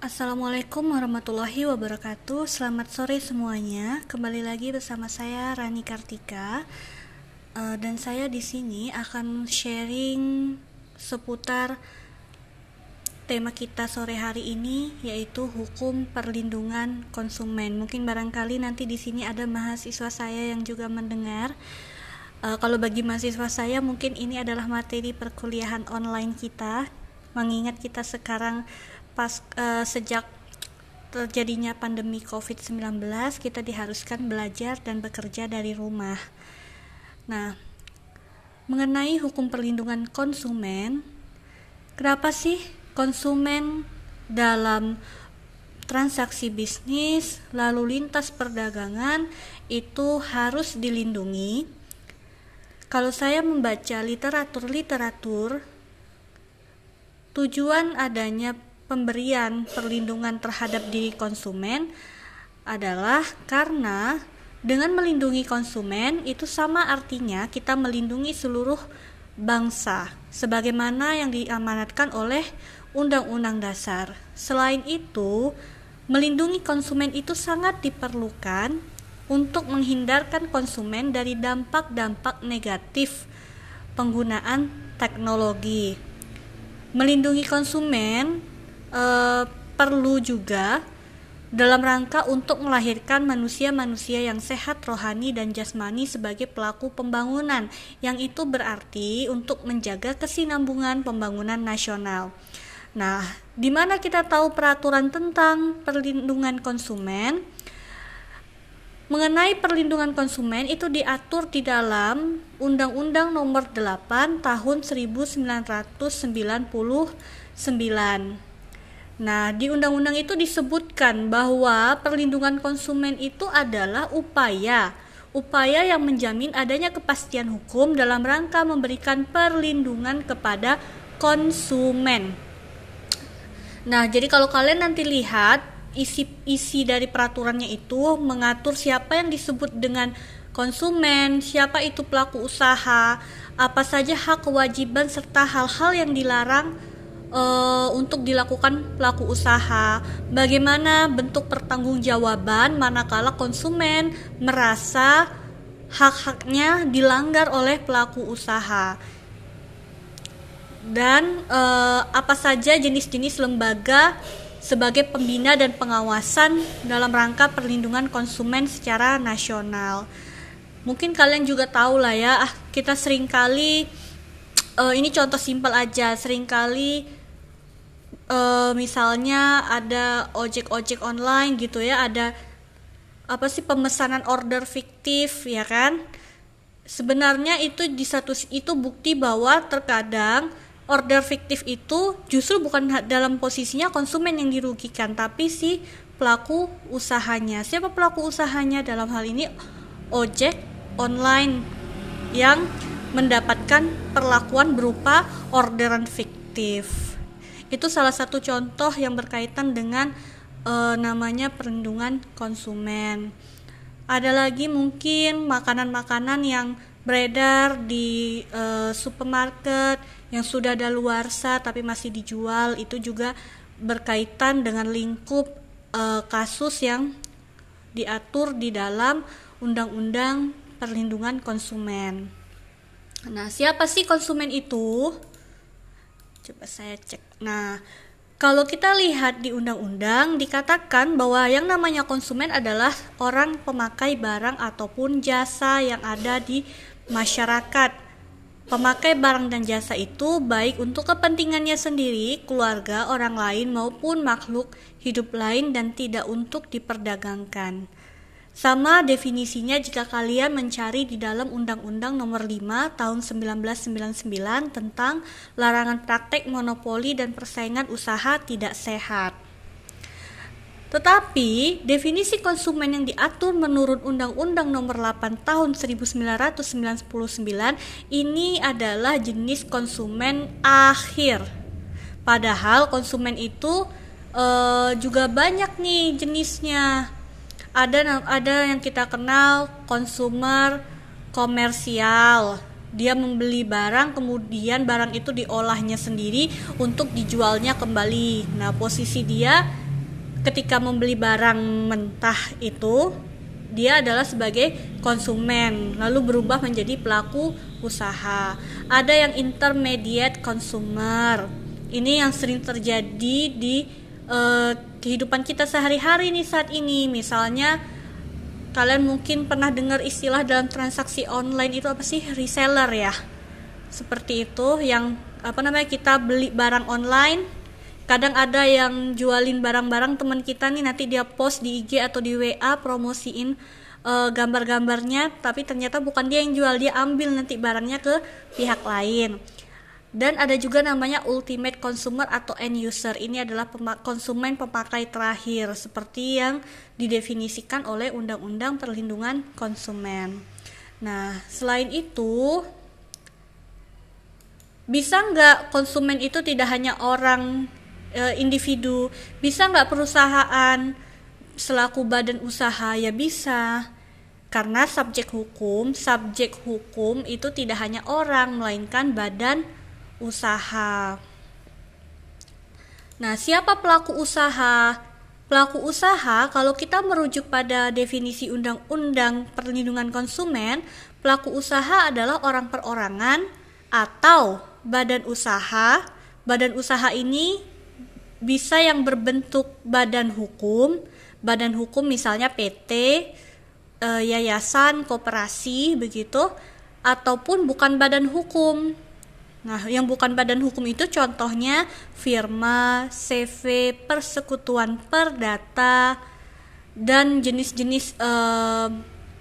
Assalamualaikum warahmatullahi wabarakatuh. Selamat sore semuanya. Kembali lagi bersama saya Rani Kartika. Uh, dan saya di sini akan sharing seputar tema kita sore hari ini yaitu hukum perlindungan konsumen. Mungkin barangkali nanti di sini ada mahasiswa saya yang juga mendengar. Uh, kalau bagi mahasiswa saya mungkin ini adalah materi perkuliahan online kita. Mengingat kita sekarang pas uh, sejak terjadinya pandemi COVID-19 kita diharuskan belajar dan bekerja dari rumah. Nah, mengenai hukum perlindungan konsumen, kenapa sih konsumen dalam transaksi bisnis lalu lintas perdagangan itu harus dilindungi? Kalau saya membaca literatur-literatur, tujuan adanya pemberian perlindungan terhadap diri konsumen adalah karena dengan melindungi konsumen itu sama artinya kita melindungi seluruh bangsa sebagaimana yang diamanatkan oleh Undang-Undang Dasar. Selain itu, melindungi konsumen itu sangat diperlukan untuk menghindarkan konsumen dari dampak-dampak negatif penggunaan teknologi. Melindungi konsumen uh, perlu juga dalam rangka untuk melahirkan manusia-manusia yang sehat rohani dan jasmani sebagai pelaku pembangunan, yang itu berarti untuk menjaga kesinambungan pembangunan nasional. Nah, di mana kita tahu peraturan tentang perlindungan konsumen? Mengenai perlindungan konsumen itu diatur di dalam Undang-Undang Nomor 8 Tahun 1999 Nah, di undang-undang itu disebutkan bahwa perlindungan konsumen itu adalah upaya upaya yang menjamin adanya kepastian hukum dalam rangka memberikan perlindungan kepada konsumen. Nah, jadi kalau kalian nanti lihat isi isi dari peraturannya itu mengatur siapa yang disebut dengan konsumen, siapa itu pelaku usaha, apa saja hak kewajiban serta hal-hal yang dilarang uh, untuk dilakukan pelaku usaha. Bagaimana bentuk pertanggungjawaban manakala konsumen merasa hak-haknya dilanggar oleh pelaku usaha. Dan uh, apa saja jenis-jenis lembaga sebagai pembina dan pengawasan dalam rangka perlindungan konsumen secara nasional. Mungkin kalian juga tahu lah ya, ah kita sering kali uh, ini contoh simpel aja, sering kali uh, misalnya ada ojek-ojek online gitu ya ada apa sih pemesanan order fiktif ya kan? Sebenarnya itu di satu itu bukti bahwa terkadang order fiktif itu justru bukan dalam posisinya konsumen yang dirugikan tapi si pelaku usahanya. Siapa pelaku usahanya? Dalam hal ini ojek online yang mendapatkan perlakuan berupa orderan fiktif itu salah satu contoh yang berkaitan dengan e, namanya perlindungan konsumen. Ada lagi mungkin makanan-makanan yang beredar di e, supermarket yang sudah ada luarsa tapi masih dijual itu juga berkaitan dengan lingkup e, kasus yang diatur di dalam Undang-Undang Perlindungan Konsumen. Nah, siapa sih konsumen itu? Coba saya cek. Nah, kalau kita lihat di undang-undang dikatakan bahwa yang namanya konsumen adalah orang pemakai barang ataupun jasa yang ada di masyarakat. Pemakai barang dan jasa itu baik untuk kepentingannya sendiri, keluarga, orang lain maupun makhluk hidup lain dan tidak untuk diperdagangkan. Sama definisinya jika kalian mencari di dalam Undang-Undang Nomor 5 Tahun 1999 tentang larangan praktek monopoli dan persaingan usaha tidak sehat. Tetapi, definisi konsumen yang diatur menurut Undang-Undang Nomor 8 Tahun 1999 ini adalah jenis konsumen akhir. Padahal konsumen itu e, juga banyak nih jenisnya ada ada yang kita kenal konsumer komersial dia membeli barang kemudian barang itu diolahnya sendiri untuk dijualnya kembali nah posisi dia ketika membeli barang mentah itu dia adalah sebagai konsumen lalu berubah menjadi pelaku usaha. Ada yang intermediate consumer. Ini yang sering terjadi di uh, kehidupan kita sehari-hari nih saat ini. Misalnya kalian mungkin pernah dengar istilah dalam transaksi online itu apa sih? reseller ya. Seperti itu yang apa namanya kita beli barang online kadang ada yang jualin barang-barang teman kita nih nanti dia post di IG atau di WA promosiin uh, gambar-gambarnya tapi ternyata bukan dia yang jual dia ambil nanti barangnya ke pihak lain dan ada juga namanya ultimate consumer atau end user. Ini adalah konsumen pemakai terakhir seperti yang didefinisikan oleh Undang-Undang Perlindungan Konsumen. Nah, selain itu bisa nggak konsumen itu tidak hanya orang e, individu bisa nggak perusahaan selaku badan usaha? Ya bisa. Karena subjek hukum subjek hukum itu tidak hanya orang melainkan badan usaha. Nah siapa pelaku usaha? Pelaku usaha kalau kita merujuk pada definisi undang-undang perlindungan konsumen pelaku usaha adalah orang perorangan atau badan usaha. Badan usaha ini bisa yang berbentuk badan hukum, badan hukum misalnya PT, e, yayasan, koperasi begitu, ataupun bukan badan hukum. Nah, yang bukan badan hukum itu contohnya firma, CV, persekutuan perdata, dan jenis-jenis e,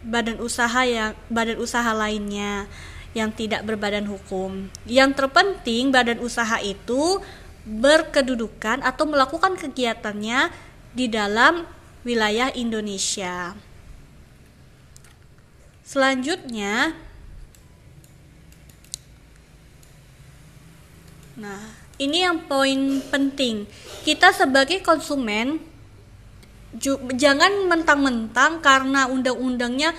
badan usaha yang badan usaha lainnya yang tidak berbadan hukum. Yang terpenting badan usaha itu berkedudukan atau melakukan kegiatannya di dalam wilayah Indonesia. Selanjutnya, nah. Ini yang poin penting. Kita sebagai konsumen jangan mentang-mentang karena undang-undangnya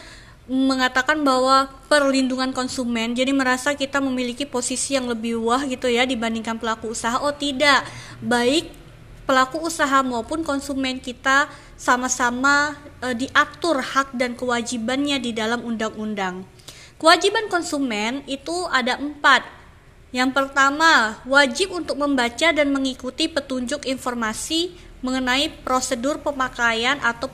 mengatakan bahwa perlindungan konsumen jadi merasa kita memiliki posisi yang lebih wah gitu ya dibandingkan pelaku usaha. Oh tidak. Baik pelaku usaha maupun konsumen kita sama-sama e, diatur hak dan kewajibannya di dalam undang-undang. Kewajiban konsumen itu ada empat yang pertama wajib untuk membaca dan mengikuti petunjuk informasi mengenai prosedur pemakaian atau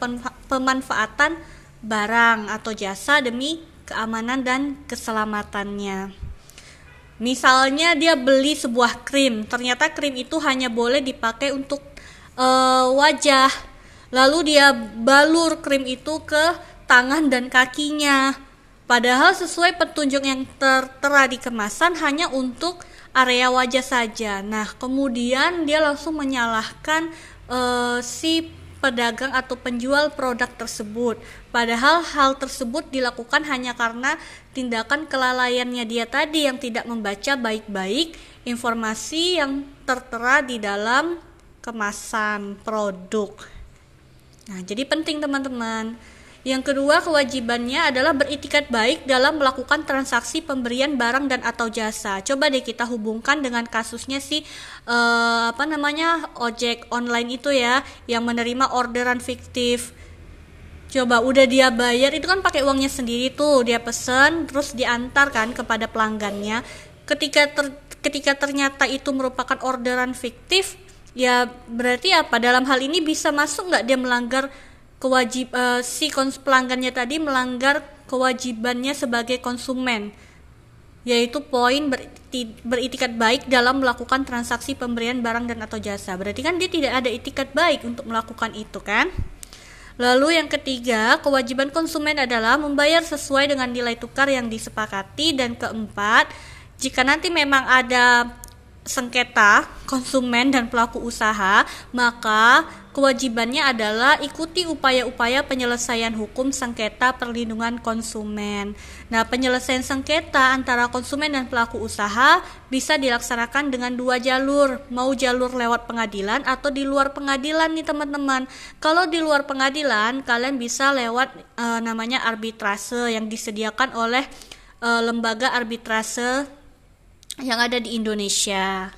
pemanfaatan barang atau jasa demi keamanan dan keselamatannya. Misalnya dia beli sebuah krim, ternyata krim itu hanya boleh dipakai untuk uh, wajah. Lalu dia balur krim itu ke tangan dan kakinya. Padahal sesuai petunjuk yang tertera di kemasan hanya untuk area wajah saja. Nah, kemudian dia langsung menyalahkan uh, si pedagang atau penjual produk tersebut. Padahal hal tersebut dilakukan hanya karena tindakan kelalaiannya dia tadi yang tidak membaca baik-baik informasi yang tertera di dalam kemasan produk. Nah, jadi penting teman-teman yang kedua, kewajibannya adalah beritikat baik dalam melakukan transaksi pemberian barang dan atau jasa. Coba deh kita hubungkan dengan kasusnya si uh, apa namanya ojek online itu ya, yang menerima orderan fiktif. Coba udah dia bayar itu kan pakai uangnya sendiri tuh, dia pesen terus diantar kan kepada pelanggannya. Ketika ter, ketika ternyata itu merupakan orderan fiktif, ya berarti apa? Dalam hal ini bisa masuk nggak dia melanggar kewajib uh, si pelanggannya tadi melanggar kewajibannya sebagai konsumen yaitu poin beritikat baik dalam melakukan transaksi pemberian barang dan atau jasa. Berarti kan dia tidak ada itikat baik untuk melakukan itu kan? Lalu yang ketiga, kewajiban konsumen adalah membayar sesuai dengan nilai tukar yang disepakati dan keempat, jika nanti memang ada sengketa konsumen dan pelaku usaha, maka kewajibannya adalah ikuti upaya-upaya penyelesaian hukum sengketa perlindungan konsumen. Nah, penyelesaian sengketa antara konsumen dan pelaku usaha bisa dilaksanakan dengan dua jalur, mau jalur lewat pengadilan atau di luar pengadilan nih teman-teman. Kalau di luar pengadilan, kalian bisa lewat e, namanya arbitrase yang disediakan oleh e, lembaga arbitrase yang ada di Indonesia.